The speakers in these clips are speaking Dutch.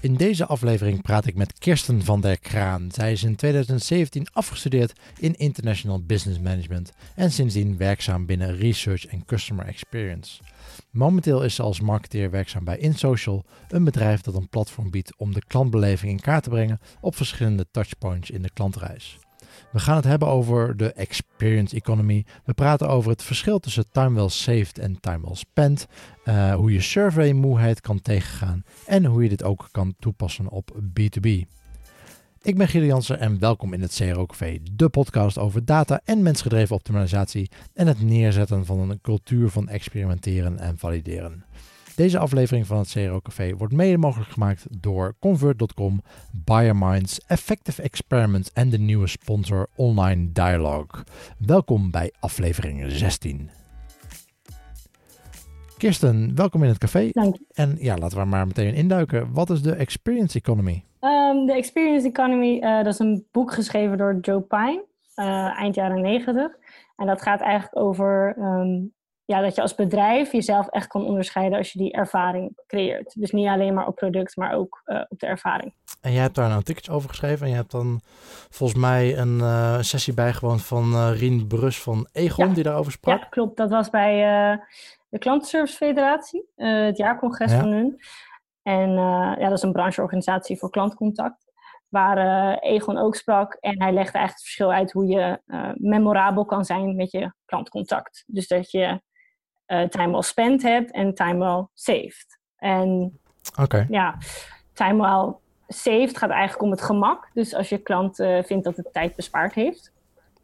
In deze aflevering praat ik met Kirsten van der Kraan. Zij is in 2017 afgestudeerd in International Business Management en sindsdien werkzaam binnen Research en Customer Experience. Momenteel is ze als marketeer werkzaam bij InSocial, een bedrijf dat een platform biedt om de klantbeleving in kaart te brengen op verschillende touchpoints in de klantreis. We gaan het hebben over de experience economy. We praten over het verschil tussen time well saved en time well spent. Uh, hoe je survey-moeheid kan tegengaan. En hoe je dit ook kan toepassen op B2B. Ik ben Gideon Jansen en welkom in het CRO Café, de podcast over data en mensgedreven optimalisatie en het neerzetten van een cultuur van experimenteren en valideren. Deze aflevering van het CRO Café wordt mede mogelijk gemaakt door Convert.com, Biominds, Effective Experiments en de nieuwe sponsor Online Dialogue. Welkom bij aflevering 16. Kirsten, welkom in het café. Dank je. En ja, laten we maar meteen induiken. Wat is de Experience Economy? Um, de Experience Economy, uh, dat is een boek geschreven door Joe Pine, uh, eind jaren negentig. En dat gaat eigenlijk over um, ja, dat je als bedrijf jezelf echt kan onderscheiden als je die ervaring creëert. Dus niet alleen maar op product, maar ook uh, op de ervaring. En jij hebt daar nou een ticket over geschreven en je hebt dan volgens mij een uh, sessie bijgewoond van uh, Rien Brus van Egon ja. die daarover sprak. Ja, klopt. Dat was bij de Klantenservice Federatie, het jaarcongres ja. van hun. En ja, dat is een brancheorganisatie voor klantcontact waar uh, Egon ook sprak. En hij legde eigenlijk het verschil uit hoe je uh, memorabel kan zijn met je klantcontact. Dus dat je uh, time well spent hebt en time well saved. En okay. ja, time well saved gaat eigenlijk om het gemak. Dus als je klant vindt dat het tijd bespaard heeft.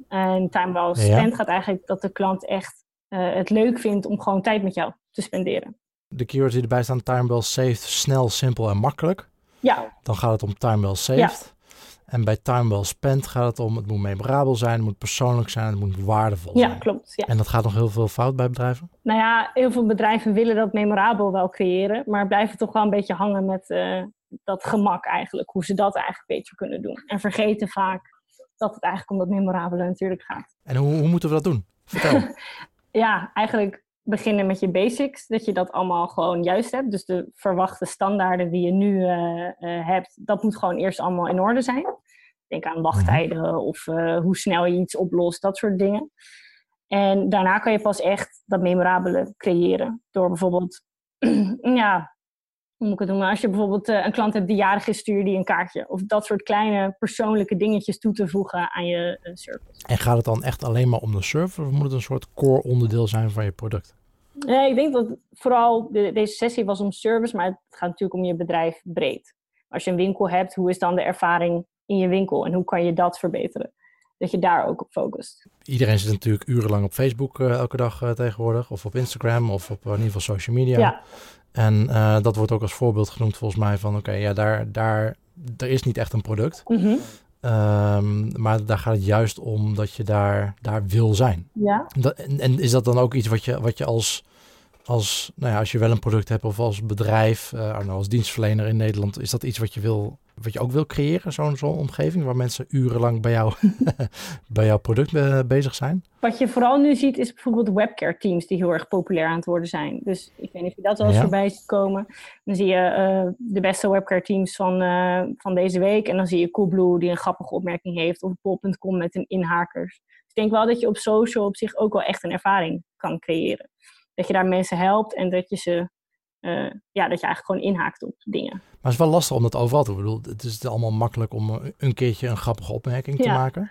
En time well spent ja. gaat eigenlijk dat de klant echt het leuk vindt om gewoon tijd met jou te spenderen. De keywords die erbij staan, time well saved, snel, simpel en makkelijk. Ja. Dan gaat het om time well saved. Ja. En bij time well spent gaat het om, het moet memorabel zijn, het moet persoonlijk zijn, het moet waardevol zijn. Ja, klopt. Ja. En dat gaat nog heel veel fout bij bedrijven? Nou ja, heel veel bedrijven willen dat memorabel wel creëren, maar blijven toch wel een beetje hangen met uh, dat gemak eigenlijk. Hoe ze dat eigenlijk beter kunnen doen. En vergeten vaak dat het eigenlijk om dat memorabele natuurlijk gaat. En hoe, hoe moeten we dat doen? Vertel. ja, eigenlijk beginnen met je basics, dat je dat allemaal gewoon juist hebt. Dus de verwachte standaarden die je nu uh, uh, hebt, dat moet gewoon eerst allemaal in orde zijn. Denk aan wachttijden of uh, hoe snel je iets oplost, dat soort dingen. En daarna kan je pas echt dat memorabele creëren. Door bijvoorbeeld, ja, hoe moet ik het doen? Als je bijvoorbeeld een klant hebt die jarig is, stuur die een kaartje. Of dat soort kleine persoonlijke dingetjes toe te voegen aan je service. En gaat het dan echt alleen maar om de service of moet het een soort core onderdeel zijn van je product? Nee, ik denk dat vooral de, deze sessie was om service, maar het gaat natuurlijk om je bedrijf breed. Als je een winkel hebt, hoe is dan de ervaring in je winkel en hoe kan je dat verbeteren? Dat je daar ook op focust. Iedereen zit natuurlijk urenlang op Facebook uh, elke dag uh, tegenwoordig, of op Instagram, of op uh, in ieder geval social media. Ja. En dat wordt ook als voorbeeld genoemd volgens mij van, oké, okay, ja, daar, daar, er is niet echt een product. Mm -hmm. Um, maar daar gaat het juist om dat je daar, daar wil zijn. Ja. Dat, en, en, is dat dan ook iets wat je, wat je als, als, nou ja, als je wel een product hebt of als bedrijf, uh, als dienstverlener in Nederland, is dat iets wat je, wil, wat je ook wil creëren, zo'n zo'n omgeving waar mensen urenlang bij, jou, bij jouw product uh, bezig zijn? Wat je vooral nu ziet is bijvoorbeeld webcare teams die heel erg populair aan het worden zijn. Dus ik weet niet of je dat wel eens Ja. voorbij ziet komen. Dan zie je uh, de beste webcare teams van, uh, van deze week. En dan zie je Coolblue die een grappige opmerking heeft. Of Pol.com met een inhakers. Dus ik denk wel dat je op social op zich ook wel echt een ervaring kan creëren. Dat je daar mensen helpt en dat je ze... Uh, ja, dat je eigenlijk gewoon inhaakt op dingen. Maar het is wel lastig om dat overal te doen. Ik bedoel, het is allemaal makkelijk om een keertje een grappige opmerking te Ja. maken.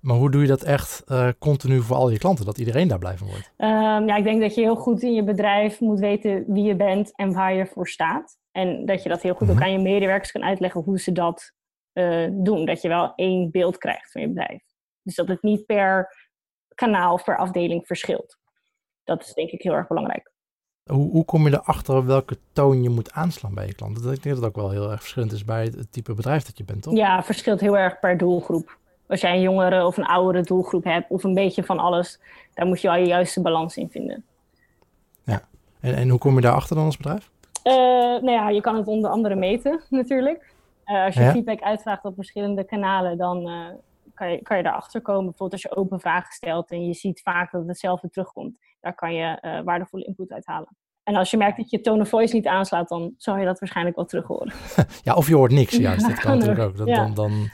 Maar hoe doe je dat echt uh, continu voor al je klanten, dat iedereen daar blij van wordt? Um, ja, ik denk dat je heel goed in je bedrijf moet weten wie je bent en waar je voor staat. En dat je dat heel goed Mhm. ook aan je medewerkers kan uitleggen hoe ze dat uh, doen. Dat je wel één beeld krijgt van je bedrijf. Dus dat het niet per kanaal of per afdeling verschilt. Dat is denk ik heel erg belangrijk. Hoe, hoe kom je erachter welke toon je moet aanslaan bij je klanten? Ik denk dat het ook wel heel erg verschillend is bij het, type bedrijf dat je bent, toch? Ja, verschilt heel erg per doelgroep. Als jij een jongere of een oudere doelgroep hebt, of een beetje van alles, daar moet je al je juiste balans in vinden. Ja. En, en hoe kom je daarachter dan als bedrijf? Uh, nou ja, je kan het onder andere meten natuurlijk. Uh, als je Ja. feedback uitvraagt op verschillende kanalen, dan uh, kan, je, kan je daarachter komen. Bijvoorbeeld als je open vragen stelt en je ziet vaak dat hetzelfde terugkomt. Daar kan je uh, waardevolle input uithalen. En als je merkt dat je tone of voice niet aanslaat, dan zou je dat waarschijnlijk wel terug horen. ja, of je hoort niks juist. Ja, dat kan natuurlijk ook. Dan, Ja. dan, dan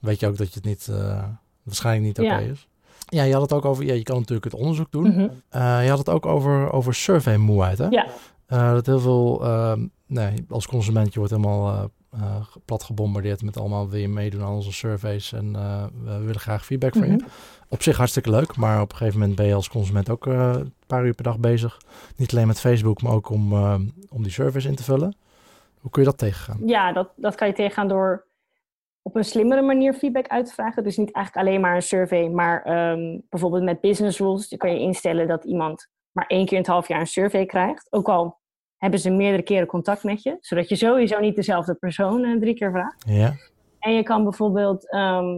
weet je ook dat je het niet, eh, waarschijnlijk niet oké Ja. is. Ja, je had het ook over, ja, je kan natuurlijk het onderzoek doen. Mhm. Eh, je had het ook over, over survey-moeheid, hè? Ja. Eh, dat heel veel, ehm, nee, als consument, je wordt helemaal eh, eh, plat gebombardeerd met allemaal wil je meedoen aan onze surveys en eh, we willen graag feedback van je. Op zich hartstikke leuk, maar op een gegeven moment ben je als consument ook eh, een paar uur per dag bezig. Niet alleen met Facebook, maar ook om, eh, om die surveys in te vullen. Hoe kun je dat tegengaan? Ja, dat, dat kan je tegengaan door op een slimmere manier feedback uit te vragen. Dus niet eigenlijk alleen maar een survey, maar ehm, bijvoorbeeld met business rules. Dan kan je instellen dat iemand maar één keer in het half jaar een survey krijgt. Ook al hebben ze meerdere keren contact met je, zodat je sowieso niet dezelfde persoon eh, drie keer vraagt. Ja, En je kan bijvoorbeeld, ehm,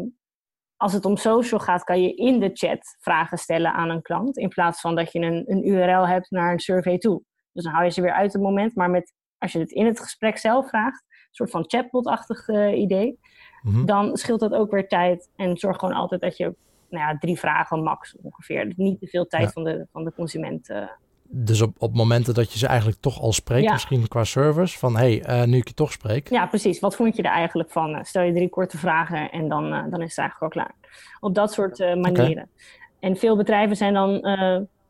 als het om social gaat, kan je in de chat vragen stellen aan een klant. In plaats van dat je een, een URL hebt naar een survey toe. Dus dan hou je ze weer uit het moment. Maar met, als je het in het gesprek zelf vraagt, een soort van chatbot-achtig eh, idee, Mhm. dan scheelt dat ook weer tijd. En zorg gewoon altijd dat je nou ja, drie vragen max ongeveer. Dus niet te veel tijd Ja. van, de, van de consument. eh, Dus op, op momenten dat je ze eigenlijk toch al spreekt, Ja. misschien qua service, van hé, hey, eh, nu ik je toch spreek. Ja, precies. Wat vond je er eigenlijk van? Eh, Stel je drie korte vragen en dan, eh, dan is het eigenlijk al klaar. Op dat soort manieren. En veel bedrijven zijn dan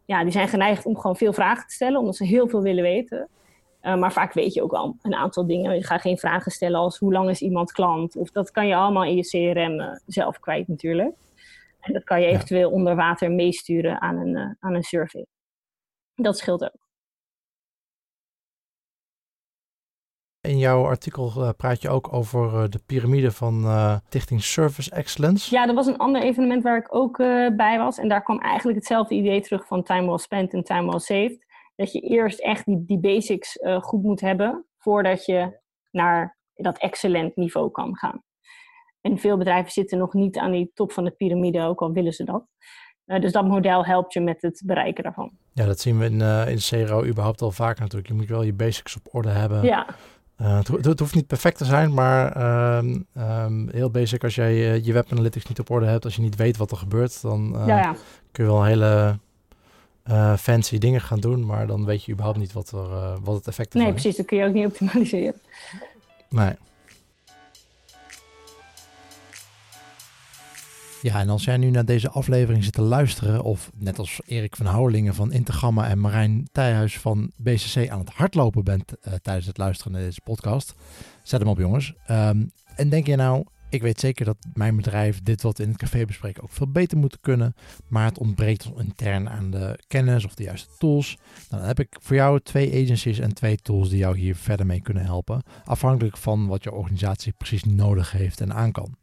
ja, die zijn geneigd om gewoon veel vragen te stellen, omdat ze heel veel willen weten. Maar vaak weet je ook al een aantal dingen. Je gaat geen vragen stellen als hoe lang is iemand klant? Of dat kan je allemaal in je CRM zelf kwijt natuurlijk. En dat kan je Ja. eventueel onder water meesturen aan een, aan een survey. Dat scheelt ook. In jouw artikel eh, praat je ook over eh, de piramide van eh Stichting Service Excellence. Ja, dat was een ander evenement waar ik ook bij was. En daar kwam eigenlijk hetzelfde idee terug van time well spent en time well saved. Dat je eerst echt die, die basics goed moet hebben voordat je naar dat excellent niveau kan gaan. En veel bedrijven zitten nog niet aan die top van de piramide, ook al willen ze dat. Eh, dus dat model helpt je met het bereiken daarvan. Ja, dat zien we in, eh in CRO überhaupt al vaker natuurlijk. Je moet wel je basics op orde hebben. Ja, Eh, het, ho- het hoeft niet perfect te zijn, maar ehm, ehm, heel basic als jij eh, je web analytics niet op orde hebt, als je niet weet wat er gebeurt, dan ja, ja. kun je wel hele fancy dingen gaan doen, maar dan weet je überhaupt niet wat, er, wat het effect is. Nee, precies. Dat kun je ook niet optimaliseren. Nee. Ja, en als jij nu naar deze aflevering zit te luisteren, of net als Erik van Houwelingen van Intergamma en Marijn Thijhuis van BCC aan het hardlopen bent eh, tijdens het luisteren naar deze podcast, zet hem op jongens. Ehm, en denk je nou, ik weet zeker dat mijn bedrijf dit wat in het café bespreken ook veel beter moet kunnen, maar het ontbreekt intern aan de kennis of de juiste tools. Nou, dan heb ik voor jou twee agencies en twee tools die jou hier verder mee kunnen helpen. Afhankelijk van wat je organisatie precies nodig heeft en aan kan.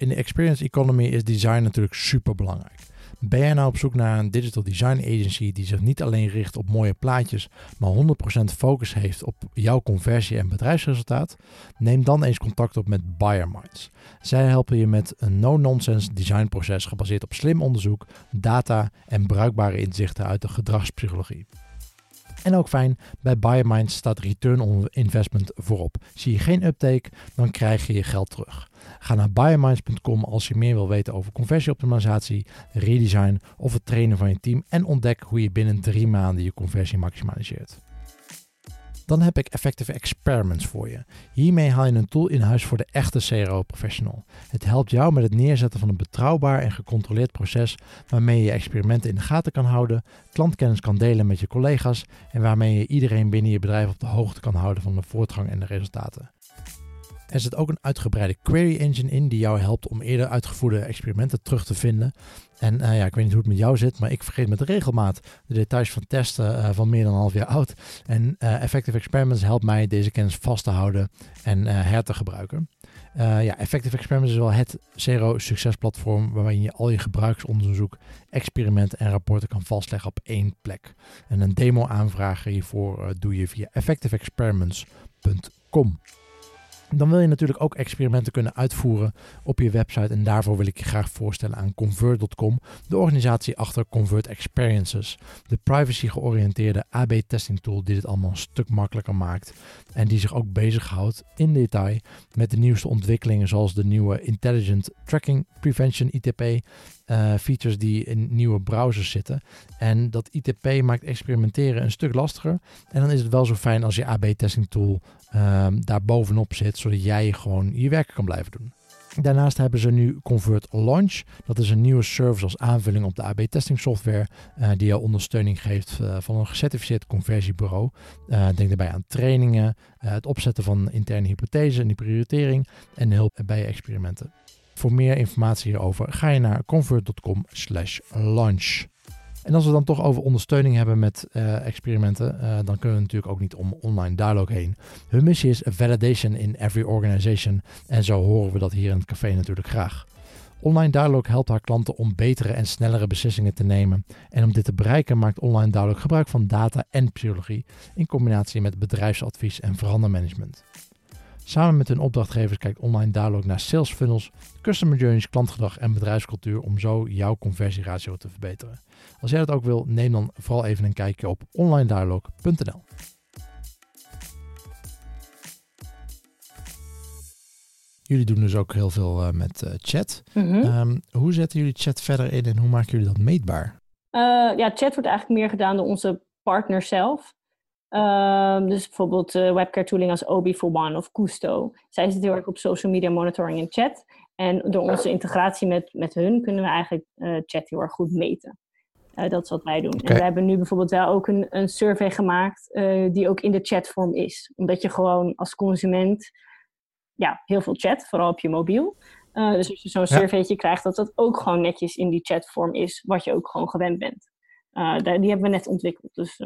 In de experience economy is design natuurlijk super belangrijk. Ben jij nou op zoek naar een digital design agency die zich niet alleen richt op mooie plaatjes, maar 100% focus heeft op jouw conversie en bedrijfsresultaat? Neem dan eens contact op met BuyerMinds. Zij helpen je met een no-nonsense designproces gebaseerd op slim onderzoek, data en bruikbare inzichten uit de gedragspsychologie. En ook fijn, bij BuyerMinds staat return on investment voorop. Zie je geen uptake, dan krijg je je geld terug. Ga naar buyerminds.com als je meer wil weten over conversieoptimalisatie, redesign of het trainen van je team en ontdek hoe je binnen drie maanden je conversie maximaliseert. Dan heb ik Effective Experiments voor je. Hiermee haal je een tool in huis voor de echte CRO-professional. Het helpt jou met het neerzetten van een betrouwbaar en gecontroleerd proces waarmee je je experimenten in de gaten kan houden, klantkennis kan delen met je collega's en waarmee je iedereen binnen je bedrijf op de hoogte kan houden van de voortgang en de resultaten. Er zit ook een uitgebreide query engine in die jou helpt om eerder uitgevoerde experimenten terug te vinden. En eh, ja, ik weet niet hoe het met jou zit, maar ik vergeet met regelmaat de details van testen eh, van meer dan een half jaar oud. En eh, Effective Experiments helpt mij deze kennis vast te houden en her te gebruiken. Ja, Effective Experiments is wel het Zero succesplatform waarin je al je gebruiksonderzoek, experimenten en rapporten kan vastleggen op één plek. En een demo aanvragen hiervoor doe je via effectiveexperiments.com. Dan wil je natuurlijk ook experimenten kunnen uitvoeren op je website. En daarvoor wil ik je graag voorstellen aan Convert.com, de organisatie achter Convert Experiences. De privacy georiënteerde AB-testing tool die dit allemaal een stuk makkelijker maakt. En die zich ook bezighoudt in detail met de nieuwste ontwikkelingen zoals de nieuwe Intelligent Tracking Prevention ITP. uh, features die in nieuwe browsers zitten. En dat ITP maakt experimenteren een stuk lastiger. En dan is het wel zo fijn als je AB-testing tool um, daar bovenop zit, zodat jij gewoon je werk kan blijven doen. Daarnaast hebben ze nu Convert Launch. Dat is een nieuwe service als aanvulling op de AB-testing software. Uh, die jou ondersteuning geeft uh, van een gecertificeerd conversiebureau. Denk daarbij aan trainingen, het opzetten van interne hypothesen en die prioritering en hulp bij experimenten. Voor meer informatie hierover ga je naar convert.com/launch. En als we dan toch over ondersteuning hebben met uh, experimenten, uh, dan kunnen we natuurlijk ook niet om online dialogue heen. Hun missie is validation in every organization en zo horen we dat hier in het café natuurlijk graag. Online Dialogue helpt haar klanten om betere en snellere beslissingen te nemen. En om dit te bereiken maakt Online Dialogue gebruik van data en psychologie in combinatie met bedrijfsadvies en verandermanagement. Samen met hun opdrachtgevers kijkt Online Dialogue naar sales funnels, customer journeys, klantgedrag en bedrijfscultuur om zo jouw conversieratio te verbeteren. Als jij dat ook wil, neem dan vooral even een kijkje op onlinedialogue.nl. Jullie doen dus ook heel veel uh, met uh, chat. Mm -hmm. um, hoe zetten jullie chat verder in en hoe maken jullie dat meetbaar? Uh, ja, chat wordt eigenlijk meer gedaan door onze partner zelf. Um, dus bijvoorbeeld uh, webcare tooling als Obi for One of Custo. Zij zitten heel erg op social media monitoring en chat. En door onze integratie met, met hun kunnen we eigenlijk uh, chat heel erg goed meten. Uh, dat is wat wij doen. Okay. En we hebben nu bijvoorbeeld wel ook een, een survey gemaakt die ook in de chatvorm is. Omdat je gewoon als consument ja, heel veel chat, vooral op je mobiel. dus als je zo'n ja. surveytje krijgt, dat dat ook gewoon netjes in die chatvorm is, wat je ook gewoon gewend bent. die hebben we net ontwikkeld, dus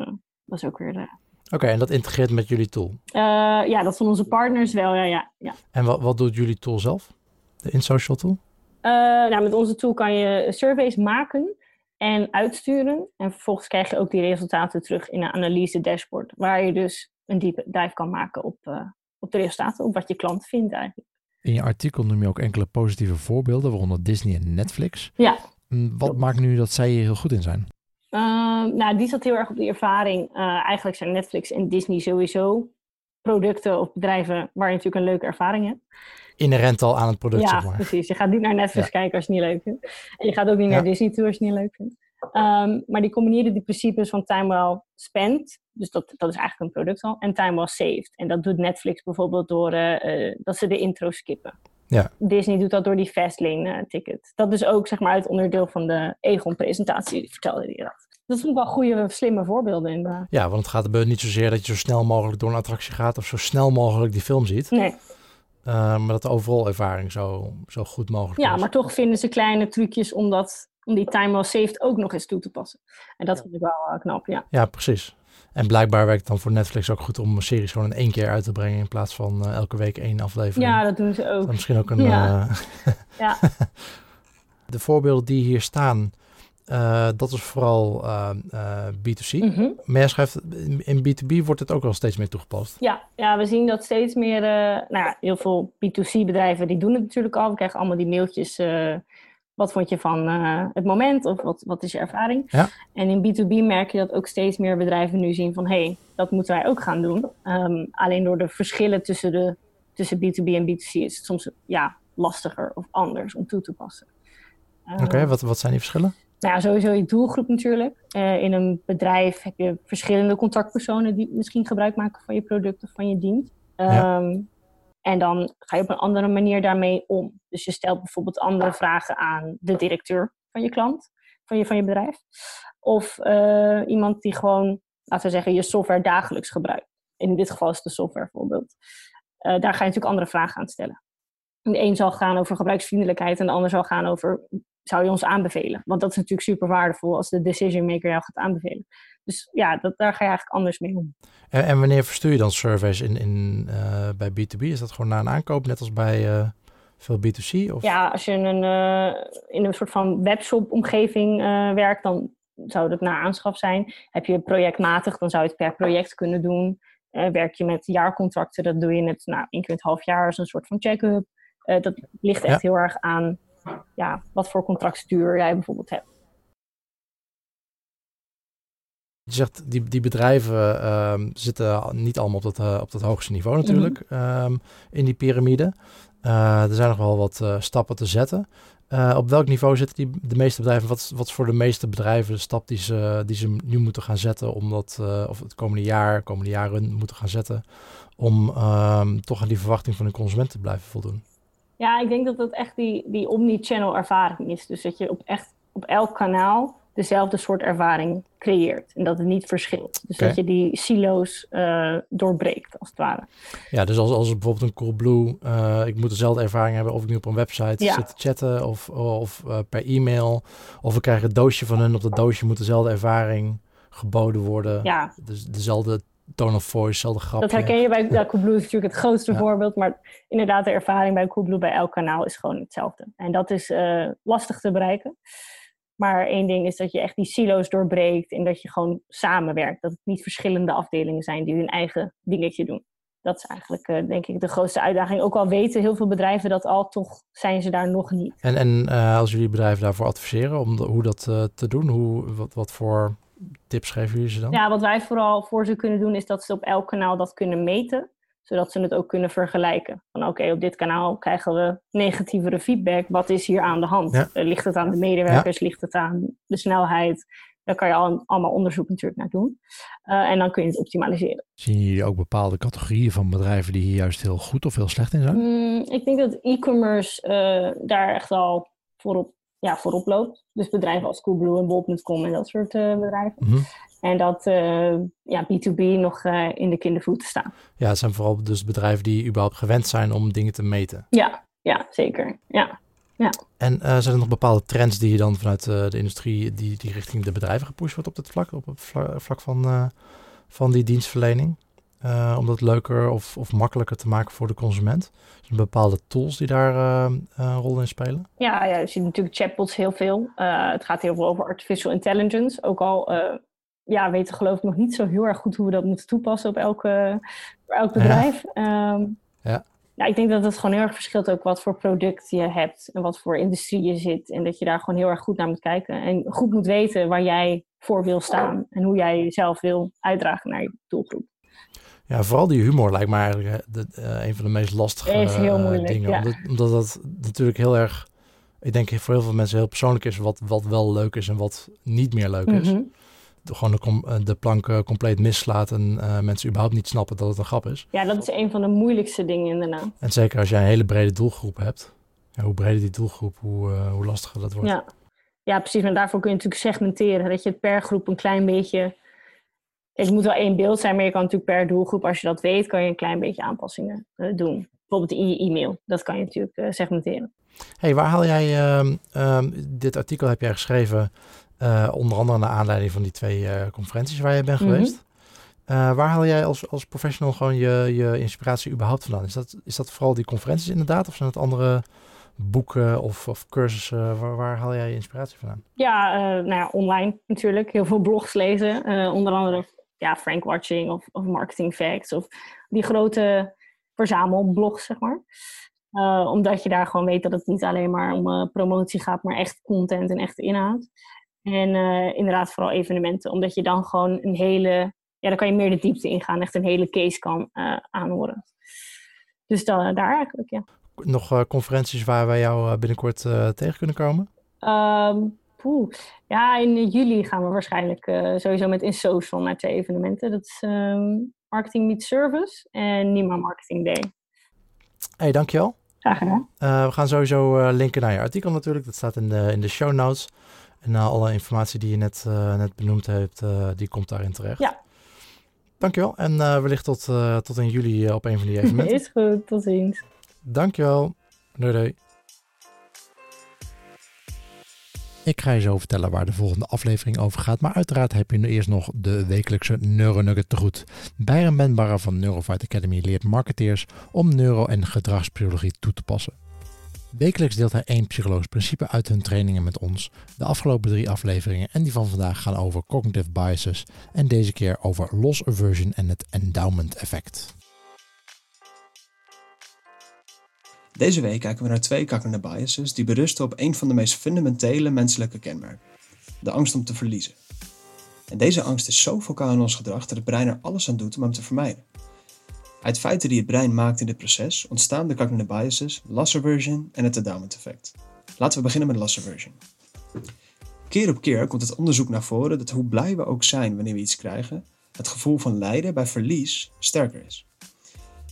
dat is ook weer okay, en dat integreert met jullie tool? Uh, ja, dat van onze partners wel, ja. ja, ja. En wat, wat doet jullie tool zelf? De InSocial tool? Uh, nou, met onze tool kan je surveys maken en uitsturen. En vervolgens krijg je ook die resultaten terug in een analyse dashboard. Waar je dus een diepe dive kan maken op, uh, op de resultaten, op wat je klant vindt eigenlijk. In je artikel noem je ook enkele positieve voorbeelden, waaronder Disney en Netflix. Ja. Wat maakt nu dat zij hier heel goed in zijn? Uh, nou, die zat heel erg op die ervaring. Uh, eigenlijk zijn Netflix en Disney sowieso producten of bedrijven waar je natuurlijk een leuke ervaring hebt. Inherent al aan het product, ja, zeg maar. precies. Je gaat niet naar Netflix ja. kijken als je het niet leuk vindt. En je gaat ook niet ja. naar Disney toe als je het niet leuk vindt. Um, maar die combineren die principes van time well spent, dus dat, dat is eigenlijk een product al, en time well saved. En dat doet Netflix bijvoorbeeld door uh, uh, dat ze de intro skippen. Ja. Disney doet dat door die Fastlane ticket. Dat is ook zeg maar uit onderdeel van de Egon-presentatie, vertelde hij dat. Dat vind ik wel goede, slimme voorbeelden inderdaad. Ja, want het gaat er niet zozeer dat je zo snel mogelijk door een attractie gaat of zo snel mogelijk die film ziet. Nee. Uh, maar dat de overal ervaring zo, zo goed mogelijk ja, is. maar toch vinden ze kleine trucjes om, dat, om die time well saved ook nog eens toe te passen. En dat ja. vind ik wel uh, knap, ja. Ja, precies. En blijkbaar werkt het dan voor Netflix ook goed om series gewoon in één keer uit te brengen in plaats van uh, elke week één aflevering. Ja, dat doen ze ook. Misschien ook een. Ja. ja. de voorbeelden die hier staan, uh, dat is vooral uh, uh, B2C. Mm -hmm. Maar jij schrijft, in B2B wordt het ook wel steeds meer toegepast. Ja, ja we zien dat steeds meer, nou ja, heel veel B2C bedrijven die doen het natuurlijk al. We krijgen allemaal die mailtjes, wat vond je van het moment of wat, wat is je ervaring? Ja. En in B2B merk je dat ook steeds meer bedrijven nu zien van, hé, hey, dat moeten wij ook gaan doen. Um, alleen door de verschillen tussen, de, tussen B2B en B2C is het soms ja, lastiger of anders om toe te passen. Oké, okay, wat, wat zijn die verschillen? Nou ja, sowieso je doelgroep natuurlijk. Uh, in een bedrijf heb je verschillende contactpersonen die misschien gebruik maken van je product of van je dienst. Um, Ja. En dan ga je op een andere manier daarmee om. Dus je stelt bijvoorbeeld andere vragen aan de directeur van je klant, van je, van je bedrijf. Of uh, iemand die gewoon, laten we zeggen, je software dagelijks gebruikt. In dit geval is de software bijvoorbeeld. Uh, daar ga je natuurlijk andere vragen aan stellen. De een zal gaan over gebruiksvriendelijkheid en de ander zal gaan over zou je ons aanbevelen? Want dat is natuurlijk super waardevol als de decision maker jou gaat aanbevelen. Dus ja, dat, daar ga je eigenlijk anders mee om. En, en wanneer verstuur je dan surveys in, in, uh, bij B2B? Is dat gewoon na een aankoop, net als bij uh, veel B2C? Of? Ja, als je een, uh, in een soort van webshop-omgeving werkt, dan zou dat na aanschaf zijn. Heb je projectmatig, dan zou je het per project kunnen doen. werk je met jaarcontracten, dat doe je net nou, één keer in het half jaar als een soort van check-up. dat ligt echt ja. heel erg aan ja, wat voor contractstuur jij bijvoorbeeld hebt. Je zegt, die, die bedrijven uh, zitten niet allemaal op dat, uh, op dat hoogste niveau natuurlijk mm -hmm. um, in die piramide. Uh, er zijn nog wel wat uh, stappen te zetten. Op welk niveau zitten die, de meeste bedrijven? Wat, wat is voor de meeste bedrijven de stap die ze, die ze nu moeten gaan zetten, omdat, of het komende jaar, komende jaren moeten gaan zetten, om um, toch aan die verwachting van de consument te blijven voldoen? Ja, ik denk dat dat echt die, die omni-channel ervaring is. Dus dat je op echt op elk kanaal dezelfde soort ervaring creëert. En dat het niet verschilt. Dus dat je die silo's uh, doorbreekt, als het ware. Ja, dus als, als bijvoorbeeld een Coolblue... Uh, ik moet dezelfde ervaring hebben of ik nu op een website zit te chatten... of, of uh, per e-mail. Of we krijgen een doosje van hun. Op dat doosje moet dezelfde ervaring geboden worden. Ja. Dus dezelfde tone of voice, dezelfde grap. Dat herken je bij ja, Coolblue is natuurlijk het grootste ja. voorbeeld. Maar inderdaad, de ervaring bij Coolblue bij elk kanaal is gewoon hetzelfde. En dat is lastig te bereiken. Maar één ding is dat je echt die silo's doorbreekt en dat je gewoon samenwerkt. Dat het niet verschillende afdelingen zijn die hun eigen dingetje doen. Dat is eigenlijk, uh, denk ik, de grootste uitdaging. Ook al weten heel veel bedrijven dat al, toch zijn ze daar nog niet. En, en uh, als jullie bedrijven daarvoor adviseren om de, hoe dat uh, te doen, hoe, wat, wat voor tips geven jullie ze dan? Ja, wat wij vooral voor ze kunnen doen, is dat ze op elk kanaal dat kunnen meten zodat ze het ook kunnen vergelijken. Van oké, op dit kanaal krijgen we negatievere feedback. Wat is hier aan de hand? Ja. ligt het aan de medewerkers? Ligt het aan de snelheid? Daar kan je al, allemaal onderzoek natuurlijk naar doen. Uh, en dan kun je het optimaliseren. Zien jullie ook bepaalde categorieën van bedrijven die hier juist heel goed of heel slecht in zijn? Mm, ik denk dat e-commerce uh, daar echt al voorop, ja, voorop loopt. Dus bedrijven als Coolblue en Bol.com en dat soort uh, bedrijven. Mm -hmm. En dat uh, ja, B2B nog uh, in de kindervoeten staan. Ja, het zijn vooral dus bedrijven die überhaupt gewend zijn om dingen te meten. Ja, ja zeker. Ja. Ja. En zijn er nog bepaalde trends die je dan vanuit de industrie, die, die richting de bedrijven gepusht wordt op het vlak, op het vlak van, van die dienstverlening? Om dat leuker of, of makkelijker te maken voor de consument? Zijn bepaalde tools die daar een rol in spelen? Ja, ja, je ziet natuurlijk chatbots heel veel. het gaat heel veel over artificial intelligence. Ook al ja, weten geloof ik nog niet zo heel erg goed hoe we dat moeten toepassen op elke, voor elk bedrijf. Ja. Um, ja. Nou, ik denk dat het gewoon heel erg verschilt ook wat voor product je hebt en wat voor industrie je zit. En dat je daar gewoon heel erg goed naar moet kijken. En goed moet weten waar jij voor wil staan en hoe jij jezelf wil uitdragen naar je doelgroep. Ja, vooral die humor lijkt me eigenlijk de, uh, een van de meest lastige is heel moeilijk, dingen. Ja. Omdat, omdat dat natuurlijk heel erg, ik denk voor heel veel mensen heel persoonlijk is wat, wat wel leuk is en wat niet meer leuk is. Mhm gewoon de, com de plank compleet mislaat en uh, mensen überhaupt niet snappen dat het een grap is. Ja, dat is een van de moeilijkste dingen inderdaad. En zeker als jij een hele brede doelgroep hebt. Ja, hoe breder die doelgroep, hoe, uh, hoe lastiger dat wordt. Ja. ja, precies. Maar daarvoor kun je natuurlijk segmenteren. Dat je het per groep een klein beetje... Het moet wel één beeld zijn, maar je kan natuurlijk per doelgroep, als je dat weet, kan je een klein beetje aanpassingen doen. Bijvoorbeeld in je e-mail. Dat kan je natuurlijk segmenteren. hey, waar haal jij... Ehm, ehm, dit artikel heb jij geschreven uh, onder andere naar aanleiding van die twee conferenties waar je bent Mhm. geweest. Waar haal jij als, als professional gewoon je, je inspiratie überhaupt vandaan? Is dat, is dat vooral die conferenties inderdaad? Of zijn het andere boeken of, of cursussen? Waar, waar haal jij je inspiratie vandaan? Ja, nou ja, online natuurlijk. Heel veel blogs lezen. onder andere ja, Frank Watching of, of Marketing Facts. Of die grote verzamelblogs, zeg maar. omdat je daar gewoon weet dat het niet alleen maar om promotie gaat, maar echt content en echt inhoud. En uh, inderdaad vooral evenementen, omdat je dan gewoon een hele, ja, dan kan je meer de diepte ingaan, echt een hele case kan aanhoren. Dus dan, daar eigenlijk, ja. Nog conferenties waar wij jou binnenkort tegen kunnen komen? Um, poeh. Ja, in juli gaan we waarschijnlijk sowieso met In Social naar twee evenementen. Dat is um, Marketing Meet Service en Nima Marketing Day. Hey, dankjewel. Graag gedaan. we gaan sowieso linken naar je artikel natuurlijk. Dat staat in de, in de show notes. En alle informatie die je net, net benoemd hebt, die komt daarin terecht. Ja. Dankjewel. En wellicht tot, tot in juli op een van die evenementen. Is goed, tot ziens. Dankjewel. Doei doei. Ik ga je zo vertellen waar de volgende aflevering over gaat. Maar uiteraard heb je nu eerst nog de wekelijkse Neuronugget te goed. Byron Benbarra van Neurofight Academy leert marketeers om neuro- en gedragspsychologie toe te passen. Wekelijks deelt hij één psychologisch principe uit hun trainingen met ons. De afgelopen drie afleveringen en die van vandaag gaan over cognitive biases en deze keer over loss aversion en het endowment effect. Deze week kijken we naar twee cognitive biases die berusten op een van de meest fundamentele menselijke kenmerken: de angst om te verliezen. En deze angst is zo vocaal in ons gedrag dat het brein er alles aan doet om hem te vermijden. Uit feiten die het brein maakt in dit proces ontstaan de cognitive biases, loss aversion en het endowment effect. Laten we beginnen met loss aversion. Keer op keer komt het onderzoek naar voren dat hoe blij we ook zijn wanneer we iets krijgen, het gevoel van lijden bij verlies sterker is.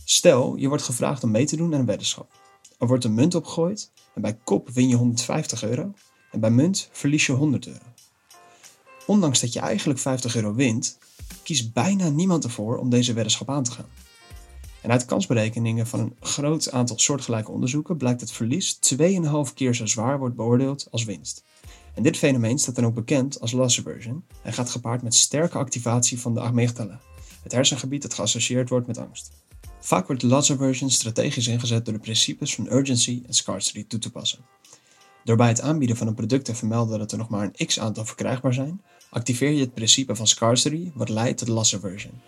Stel, je wordt gevraagd om mee te doen aan een weddenschap. Er wordt een munt opgegooid en bij kop win je 150 euro en bij munt verlies je 100 euro. Ondanks dat je eigenlijk 50 euro wint, kiest bijna niemand ervoor om deze weddenschap aan te gaan. En uit kansberekeningen van een groot aantal soortgelijke onderzoeken blijkt dat verlies 2,5 keer zo zwaar wordt beoordeeld als winst. En dit fenomeen staat dan ook bekend als loss aversion en gaat gepaard met sterke activatie van de amygdala, het hersengebied dat geassocieerd wordt met angst. Vaak wordt loss aversion strategisch ingezet door de principes van urgency en scarcity toe te passen. Door bij het aanbieden van een product te vermelden dat er nog maar een x aantal verkrijgbaar zijn, activeer je het principe van scarcity, wat leidt tot loss aversion.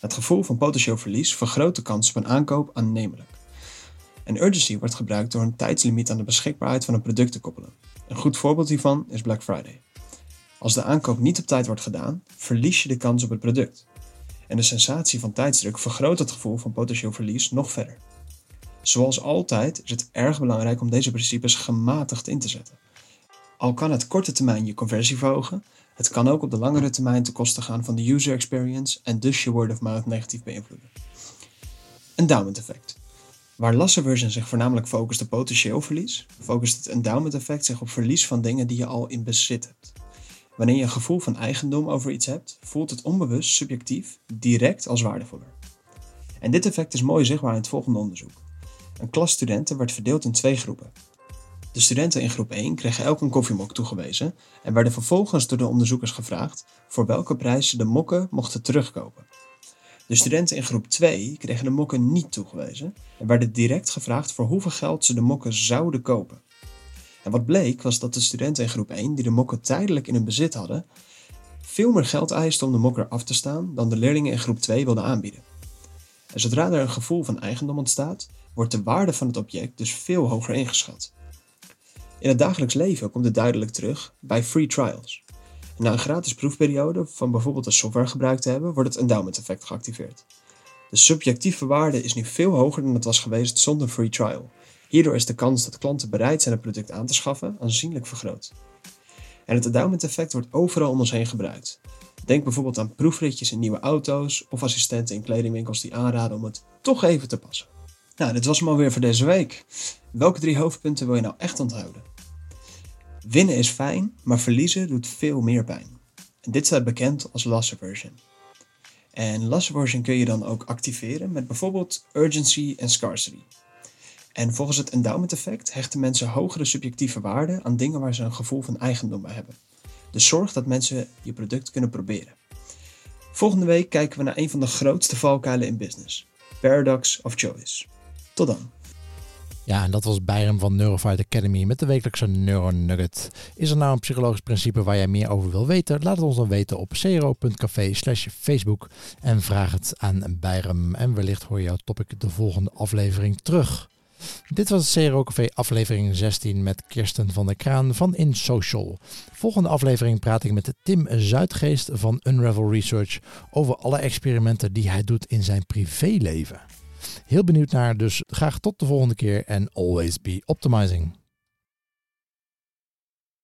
Het gevoel van potentieel verlies vergroot de kans op een aankoop aannemelijk. En urgency wordt gebruikt door een tijdslimiet aan de beschikbaarheid van een product te koppelen. Een goed voorbeeld hiervan is Black Friday. Als de aankoop niet op tijd wordt gedaan, verlies je de kans op het product. En de sensatie van tijdsdruk vergroot het gevoel van potentieel verlies nog verder. Zoals altijd is het erg belangrijk om deze principes gematigd in te zetten. Al kan het korte termijn je conversie verhogen, het kan ook op de langere termijn ten koste gaan van de user experience en dus je word of mouth negatief beïnvloeden. Endowment effect. Waar loss aversion zich voornamelijk focust op potentieel verlies, focust het endowment effect zich op verlies van dingen die je al in bezit hebt. Wanneer je een gevoel van eigendom over iets hebt, voelt het onbewust, subjectief, direct als waardevoller. En dit effect is mooi zichtbaar in het volgende onderzoek. Een klas studenten werd verdeeld in twee groepen. De studenten in groep 1 kregen elk een koffiemok toegewezen en werden vervolgens door de onderzoekers gevraagd voor welke prijs ze de mokken mochten terugkopen. De studenten in groep 2 kregen de mokken niet toegewezen en werden direct gevraagd voor hoeveel geld ze de mokken zouden kopen. En wat bleek was dat de studenten in groep 1 die de mokken tijdelijk in hun bezit hadden, veel meer geld eisten om de mokker af te staan dan de leerlingen in groep 2 wilden aanbieden. En zodra er een gevoel van eigendom ontstaat, wordt de waarde van het object dus veel hoger ingeschat. In het dagelijks leven komt het duidelijk terug bij free trials. na een gratis proefperiode van bijvoorbeeld een software gebruikt te hebben, wordt het endowment effect geactiveerd. De subjectieve waarde is nu veel hoger dan het was geweest zonder free trial. Hierdoor is de kans dat klanten bereid zijn het product aan te schaffen aanzienlijk vergroot. En het endowment effect wordt overal om ons heen gebruikt. Denk bijvoorbeeld aan proefritjes in nieuwe auto's of assistenten in kledingwinkels die aanraden om het toch even te passen. Nou, dit was hem alweer voor deze week. Welke drie hoofdpunten wil je nou echt onthouden? Winnen is fijn, maar verliezen doet veel meer pijn. En dit staat bekend als loss aversion. En loss aversion kun je dan ook activeren met bijvoorbeeld urgency en scarcity. En volgens het endowment effect hechten mensen hogere subjectieve waarde aan dingen waar ze een gevoel van eigendom bij hebben. Dus zorg dat mensen je product kunnen proberen. Volgende week kijken we naar een van de grootste valkuilen in business: paradox of choice. Tot dan. Ja, en dat was Byron van Neurofight Academy met de wekelijkse Neuronugget. Is er nou een psychologisch principe waar jij meer over wil weten? Laat het ons dan weten op cero.café slash Facebook en vraag het aan Byron. En wellicht hoor je jouw topic de volgende aflevering terug. Dit was CRO Café aflevering 16 met Kirsten van der Kraan van InSocial. Volgende aflevering praat ik met Tim Zuidgeest van Unravel Research over alle experimenten die hij doet in zijn privéleven. Heel benieuwd naar, dus graag tot de volgende keer en always be optimizing.